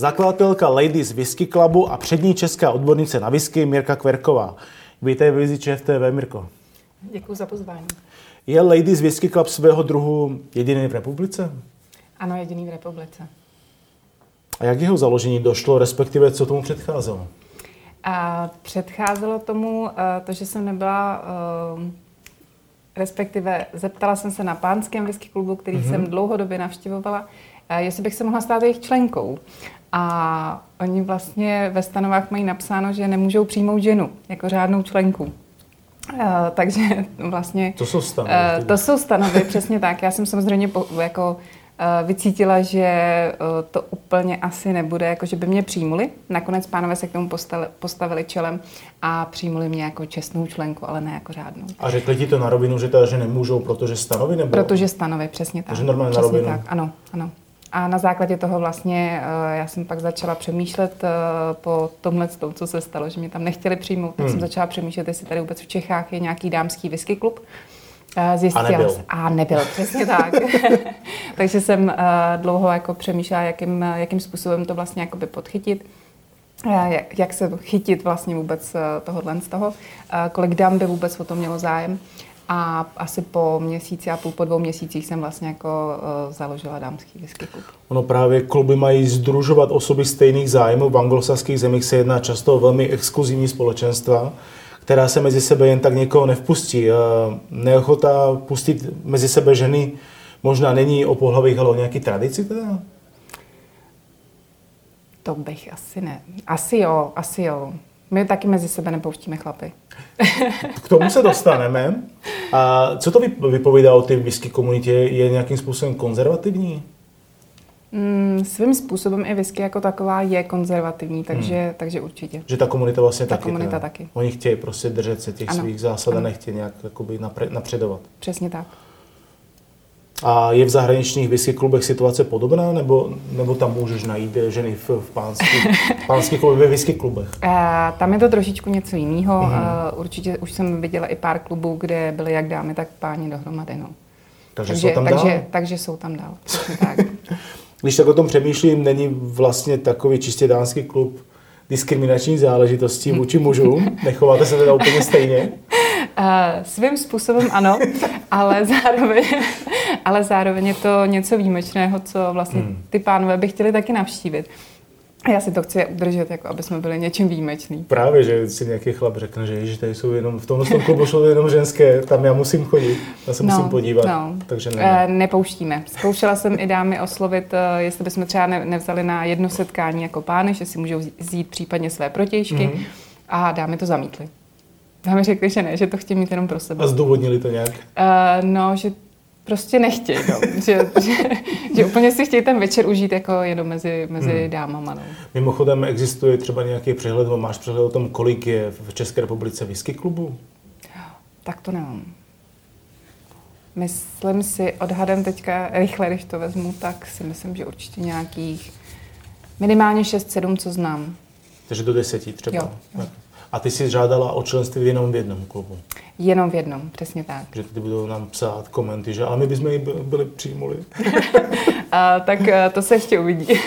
Zakladatelka Ladies Whisky Clubu a přední česká odbornice na whisky Mirka Kverková. Vítej v Vizi TV, Mirko. Děkuji za pozvání. Je Ladies Whisky Club svého druhu jediný v republice? Ano, jediný v republice. A jak jeho založení došlo, respektive co tomu předcházelo? A předcházelo tomu eh, to, že jsem nebyla, eh, respektive zeptala jsem se na pánském whisky klubu, který mm-hmm. jsem dlouhodobě navštěvovala, eh, jestli bych se mohla stát jejich členkou. A oni vlastně ve stanovách mají napsáno, že nemůžou přijmout ženu jako řádnou členku. Uh, takže vlastně... To jsou stanovy. Uh, to jsou stanovy, přesně tak. Já jsem samozřejmě po, jako uh, vycítila, že uh, to úplně asi nebude, jako že by mě přijmuli. Nakonec pánové se k tomu postavili, postavili čelem a přijmuli mě jako čestnou členku, ale ne jako řádnou. A řekli ti to na rovinu, že teda, že nemůžou, protože stanovy nebo? Protože stanovy, přesně tak. Takže normálně přesně na rovinu. tak, ano, ano. A na základě toho vlastně uh, já jsem pak začala přemýšlet uh, po tomhle, co se stalo, že mě tam nechtěli přijmout, tak hmm. jsem začala přemýšlet, jestli tady vůbec v Čechách je nějaký dámský whisky klub. Uh, zjistila, a nebyl. A nebyl, přesně tak. Takže jsem uh, dlouho jako přemýšlela, jakým, jakým způsobem to vlastně jakoby podchytit. Jak, jak se chytit vlastně vůbec tohohle z toho, kolik dám by vůbec o to mělo zájem. A asi po měsíci a půl, po dvou měsících jsem vlastně jako uh, založila dámský whisky klub. Ono právě kluby mají združovat osoby stejných zájmů. V anglosaských zemích se jedná často o velmi exkluzivní společenstva, která se mezi sebe jen tak někoho nevpustí. Neochota pustit mezi sebe ženy možná není o pohlavích, ale o nějaký tradici teda? To bych asi ne. Asi jo, asi jo. My taky mezi sebe nepouštíme chlapy. K tomu se dostaneme. A co to vypovídá o té whisky komunitě? Je nějakým způsobem konzervativní? Mm, svým způsobem i whisky jako taková je konzervativní, takže, hmm. takže určitě. Že ta komunita vlastně ta taky. komunita taky. Oni chtějí prostě držet se těch ano. svých zásad a nechtějí nějak jakoby napředovat. Přesně tak. A je v zahraničních whisky klubech situace podobná, nebo, nebo tam můžeš najít ženy v, v pánských, pánských klubech, ve whisky klubech? Uh, tam je to trošičku něco jiného. Mm-hmm. Určitě už jsem viděla i pár klubů, kde byly jak dámy, tak páni dohromady. No. Takže, takže jsou tam takže, dál? Takže jsou tam dál, tak. Když tak o tom přemýšlím, není vlastně takový čistě dánský klub diskriminační záležitostí vůči mužům? Nechováte se teda úplně stejně? Uh, svým způsobem ano, ale zároveň, ale zároveň je to něco výjimečného, co vlastně hmm. ty pánové by chtěli taky navštívit. Já si to chci udržet, jako aby jsme byli něčím výjimečný. Právě, že si nějaký chlap řekne, že ježiš, tady jsou jenom, v tomhle tom klubu jsou jenom ženské, tam já musím chodit, já se no, musím podívat. No. Takže ne. E, nepouštíme. Zkoušela jsem i dámy oslovit, eh, jestli bychom třeba ne, nevzali na jedno setkání jako pány, že si můžou zjít případně své protějšky mm-hmm. a dámy to zamítly. Dámy řekli, že ne, že to chtějí mít jenom pro sebe. A zdůvodnili to nějak? Uh, no, že prostě nechtějí, no. že, že, že úplně si chtějí ten večer užít jako jenom mezi, mezi hmm. dámama. No. Mimochodem existuje třeba nějaký přehled, nebo máš přehled o tom, kolik je v České republice whisky klubů? Tak to nemám. Myslím si, odhadem teďka rychle, když to vezmu, tak si myslím, že určitě nějakých minimálně 6-7, co znám. Takže do deseti třeba. Jo, jo. A ty jsi žádala o členství jenom v jednom klubu? Jenom v jednom, přesně tak. Že ty budou nám psát komenty, že ale my bychom ji byli přijmuli. a, tak eh, to se ještě uvidí.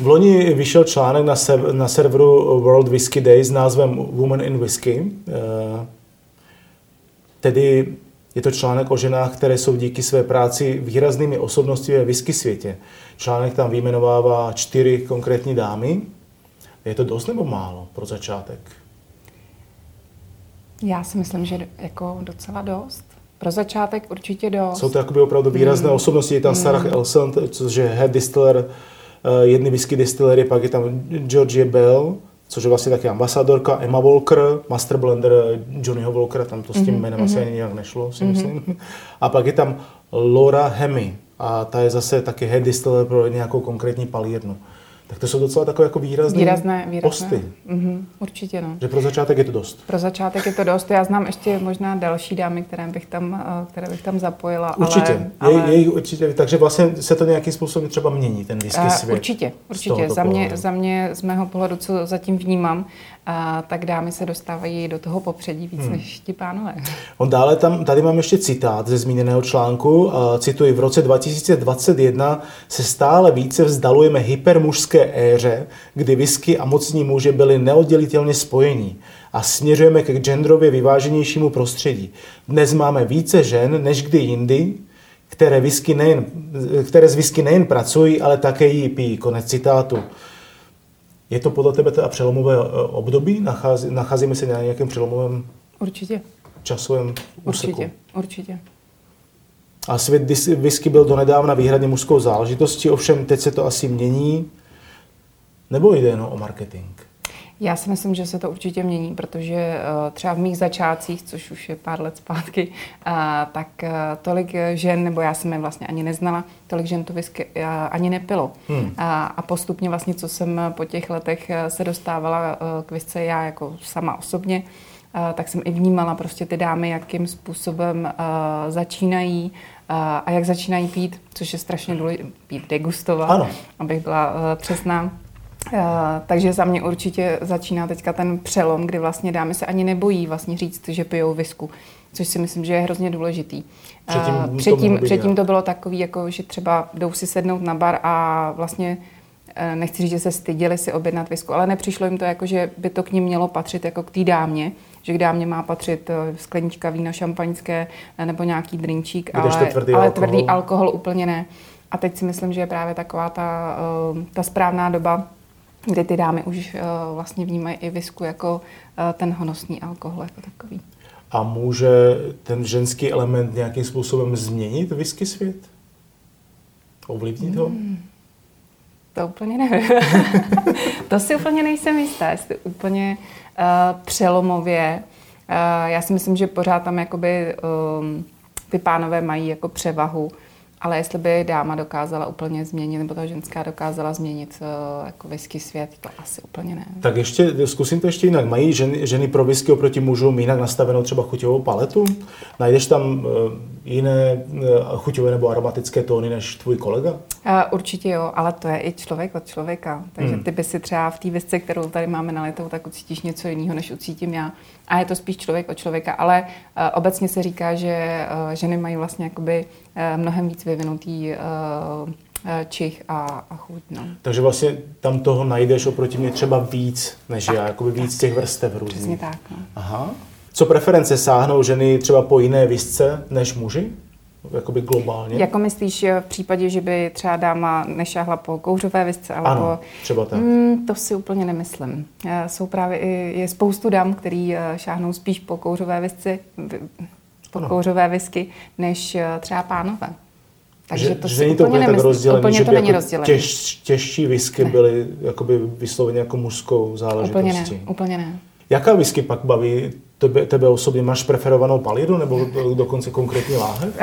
v loni vyšel článek na, sev, na serveru World Whisky Day s názvem Woman in Whisky. E, tedy je to článek o ženách, které jsou díky své práci výraznými osobnostmi ve whisky světě. Článek tam vyjmenovává čtyři konkrétní dámy, je to dost nebo málo pro začátek? Já si myslím, že jako docela dost. Pro začátek určitě dost. Jsou to jakoby opravdu výrazné mm. osobnosti. Je tam mm. Sarah Elson, což je head distiller uh, jedny whisky distillery, pak je tam Georgie Bell, což je vlastně taky ambasadorka, Emma Walker, master blender Johnnyho Walkera, tam to s tím mm-hmm. jménem mm-hmm. asi ani nějak nešlo, si mm-hmm. myslím. A pak je tam Laura Hemi, a ta je zase taky head distiller pro nějakou konkrétní palírnu. Tak to jsou docela takové jako výrazné, výrazné, výrazné. posty. Mm-hmm, určitě, no. Že pro začátek je to dost. Pro začátek je to dost. Já znám ještě možná další dámy, které bych tam, eh, které bych tam zapojila. Určitě. Ale, je, ale... Je, určitě. Takže vlastně se to nějakým způsobem třeba mění, ten whisky svět. Určitě, určitě. Za mě, za mě, z mého pohledu, co zatím vnímám, a tak dámy se dostávají do toho popředí víc hmm. než ti pánové. On dále tam, tady mám ještě citát ze zmíněného článku. Cituji, v roce 2021 se stále více vzdalujeme hypermužské éře, kdy whisky a mocní muže byli neoddělitelně spojení a směřujeme ke genderově vyváženějšímu prostředí. Dnes máme více žen než kdy jindy, které, whisky nejen, které z whisky nejen pracují, ale také ji pijí. Konec citátu. Je to podle tebe teda přelomové e, období? Nachází, nacházíme se na nějakém přelomovém Určitě. časovém úseku? Určitě, určitě. A svět whisky byl donedávna výhradně mužskou záležitostí, ovšem teď se to asi mění. Nebo jde jenom o marketing? Já si myslím, že se to určitě mění, protože uh, třeba v mých začátcích, což už je pár let zpátky, uh, tak uh, tolik žen, nebo já jsem je vlastně ani neznala, tolik žen to whisky ani nepilo. Hmm. A postupně vlastně, co jsem po těch letech se dostávala k whisky já jako sama osobně, tak jsem i vnímala prostě ty dámy, jakým způsobem začínají a jak začínají pít, což je strašně důležité, pít, degustovat, ano. abych byla přesná. Uh, takže za mě určitě začíná teďka ten přelom, kdy vlastně dámy se ani nebojí vlastně říct, že pijou visku, což si myslím, že je hrozně důležitý. Předtím, uh, předtím, to, předtím to bylo takový, jako, že třeba jdou si sednout na bar a vlastně uh, nechci říct, že se styděli si objednat visku, ale nepřišlo jim to jako, že by to k ním mělo patřit jako k té dámě, že k dámě má patřit sklenička vína šampaňské nebo nějaký drinčík, ale, tvrdý, ale alkohol. tvrdý alkohol úplně ne. A teď si myslím, že je právě taková ta, ta správná doba, kdy ty dámy už uh, vlastně vnímají i visku jako uh, ten honosný alkohol jako takový. A může ten ženský element nějakým způsobem změnit whisky svět? Ovlivnit ho? Hmm. To úplně nevím. to si úplně nejsem jistá, jestli úplně uh, přelomově. Uh, já si myslím, že pořád tam jakoby um, ty pánové mají jako převahu ale jestli by dáma dokázala úplně změnit, nebo ta ženská dokázala změnit uh, jako whisky svět, to asi úplně ne. Tak ještě, zkusím to ještě jinak. Mají ženy, ženy pro whisky oproti mužům jinak nastavenou třeba chuťovou paletu? Najdeš tam uh, jiné uh, chuťové nebo aromatické tóny než tvůj kolega? Uh, určitě jo, ale to je i člověk od člověka. Takže hmm. ty by si třeba v té whisky, kterou tady máme nalitou, tak ucítíš něco jiného, než ucítím já. A je to spíš člověk od člověka, ale uh, obecně se říká, že ženy mají vlastně jakoby mnohem víc vyvinutý čich a, a chuť. No. Takže vlastně tam toho najdeš oproti mě třeba víc než tak, já, jakoby tak, víc těch vrstev různých. Přesně tak. No. Aha. Co preference sáhnou ženy třeba po jiné visce než muži? Jakoby globálně? Jako myslíš v případě, že by třeba dáma nešáhla po kouřové visce? Ano, třeba tak. Mm, to si úplně nemyslím. Jsou právě i, je spoustu dám, který šáhnou spíš po kouřové visci, po ano. kouřové visky, než třeba pánové. Takže že, to že není to úplně tak rozdělené, úplně že by to není jako těž, těžší whisky ne. byly jakoby vysloveně jako mužskou záležitostí. Úplně ne, úplně ne. Jaká whisky pak baví tebe, tebe osobně? Máš preferovanou palírnu nebo dokonce konkrétní láhev? Uh,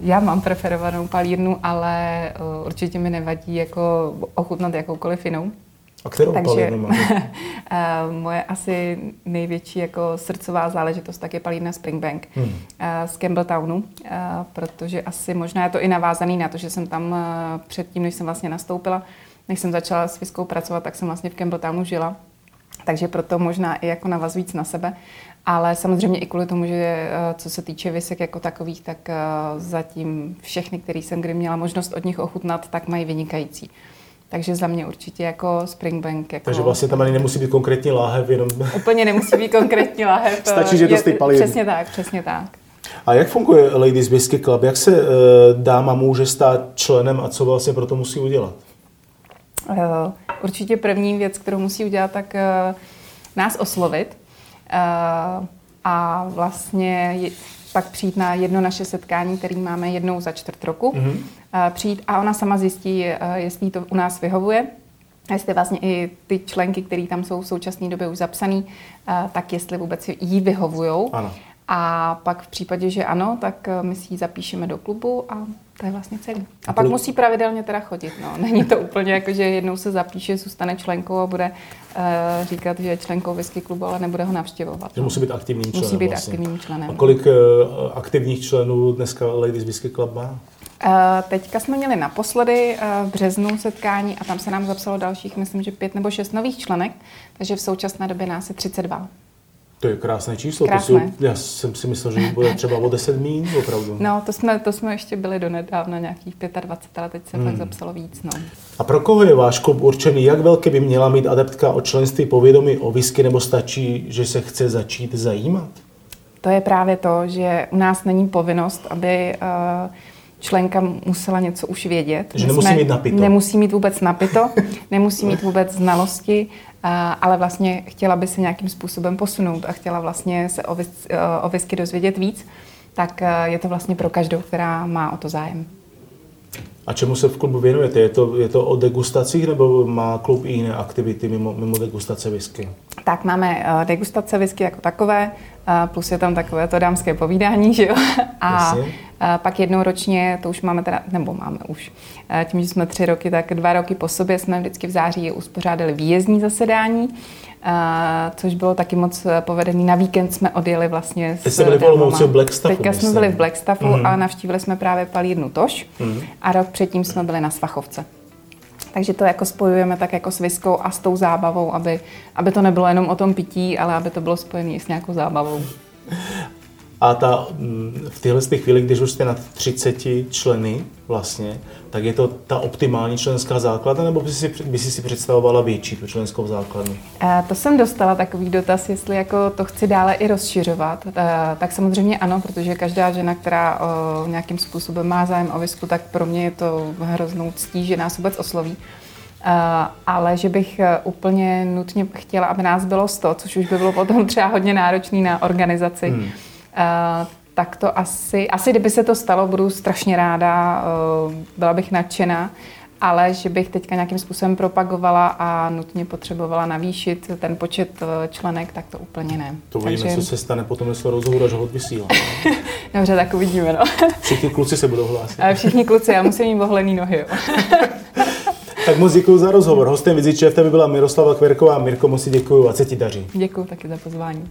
já mám preferovanou palírnu, ale uh, určitě mi nevadí jako ochutnat jakoukoliv jinou. A kterou Takže, palírnu máš? uh, moje asi největší jako srdcová záležitost tak je palírna Springbank hmm. uh, z Campbelltownu, uh, protože asi možná je to i navázaný na to, že jsem tam uh, předtím, než jsem vlastně nastoupila, než jsem začala s Fiskou pracovat, tak jsem vlastně v Campbelltownu žila. Takže proto možná i jako navazujíc na sebe. Ale samozřejmě i kvůli tomu, že co se týče visek jako takových, tak zatím všechny, který jsem kdy měla možnost od nich ochutnat, tak mají vynikající. Takže za mě určitě jako Springbank. Jako... Takže vlastně tam ani nemusí být konkrétní láhev, jenom... Úplně nemusí být konkrétní láhev. Stačí, že to stojí palí. Přesně tak, přesně tak. A jak funguje Ladies Whisky Club? Jak se dáma může stát členem a co vlastně pro to musí udělat? Uh, určitě první věc, kterou musí udělat, tak uh, nás oslovit. Uh, a vlastně pak přijít na jedno naše setkání, který máme jednou za čtvrt roku. Mm-hmm. Přijít a ona sama zjistí, eh, jestli to u nás vyhovuje, jestli vlastně i ty členky, které tam jsou v současné době už zapsané, eh, tak jestli vůbec jí vyhovují. A pak v případě, že ano, tak eh, my si ji zapíšeme do klubu a to je vlastně celý. A pak musí pravidelně teda chodit. No. Není to úplně jako, že jednou se zapíše, zůstane členkou a bude uh, říkat, že je členkou whisky klubu, ale nebude ho navštěvovat. Že musí být aktivním členem. Musí být vlastně. aktivním členem. A kolik uh, aktivních členů dneska Ladies Whisky Club má? Uh, teďka jsme měli naposledy uh, v březnu setkání a tam se nám zapsalo dalších, myslím, že pět nebo šest nových členek, takže v současné době nás je 32. To je krásné číslo. Krásné. To jsou, já jsem si myslel, že bude třeba o 10 mín, opravdu. No, to jsme, to jsme ještě byli do nedávna nějakých 25, ale teď se hmm. fakt zapsalo víc. No. A pro koho je váš klub určený? Jak velké by měla mít adeptka o členství povědomí o whisky, nebo stačí, že se chce začít zajímat? To je právě to, že u nás není povinnost, aby uh, členka musela něco už vědět. Že nemusí mít napito. Nemusí mít vůbec napito, nemusí mít vůbec znalosti, ale vlastně chtěla by se nějakým způsobem posunout a chtěla vlastně se o, vis, o whisky dozvědět víc, tak je to vlastně pro každou, která má o to zájem. A čemu se v klubu věnujete? Je to, je to o degustacích nebo má klub i jiné aktivity mimo, mimo degustace whisky? Tak máme uh, degustace whisky jako takové, plus je tam takové to dámské povídání, že jo? A pak jednou ročně, to už máme teda, nebo máme už, tím, že jsme tři roky, tak dva roky po sobě jsme vždycky v září uspořádali výjezdní zasedání, což bylo taky moc eh, povedený. Na víkend jsme odjeli vlastně s Teď jste byli v Blackstaffu. Teďka jsme byli v Blackstaffu mm. a navštívili jsme právě palírnu Toš mm. a rok předtím jsme byli na Svachovce. Takže to jako spojujeme tak jako s viskou a s tou zábavou, aby, aby to nebylo jenom o tom pití, ale aby to bylo spojené s nějakou zábavou. A ta, mm, v téhle chvíli, když už jste nad 30 členy vlastně, tak je to ta optimální členská základna, nebo by si, by si, si představovala větší tu členskou základnu? E, to jsem dostala takový dotaz, jestli jako to chci dále i rozšiřovat. E, tak samozřejmě ano, protože každá žena, která o, nějakým způsobem má zájem o visku, tak pro mě je to hroznou ctí, že nás vůbec osloví. Uh, ale že bych úplně nutně chtěla, aby nás bylo 100, což už by bylo potom třeba hodně náročný na organizaci. Hmm. Uh, tak to asi, asi kdyby se to stalo, budu strašně ráda, uh, byla bych nadšená, ale že bych teďka nějakým způsobem propagovala a nutně potřebovala navýšit ten počet eh, členek, tak to úplně ne. To uvidíme, Takže... co se stane potom, jestli rozhovor, až ho odvysílá. Dobře, tak uvidíme, no. Všichni kluci se budou hlásit. Všichni kluci, já musím mít vohlený nohy, jo. tak moc děkuji za rozhovor. Hostem Viziče v byla Miroslava Kverková. Mirko, moc děkuji a se ti daří. Děkuji taky za pozvání.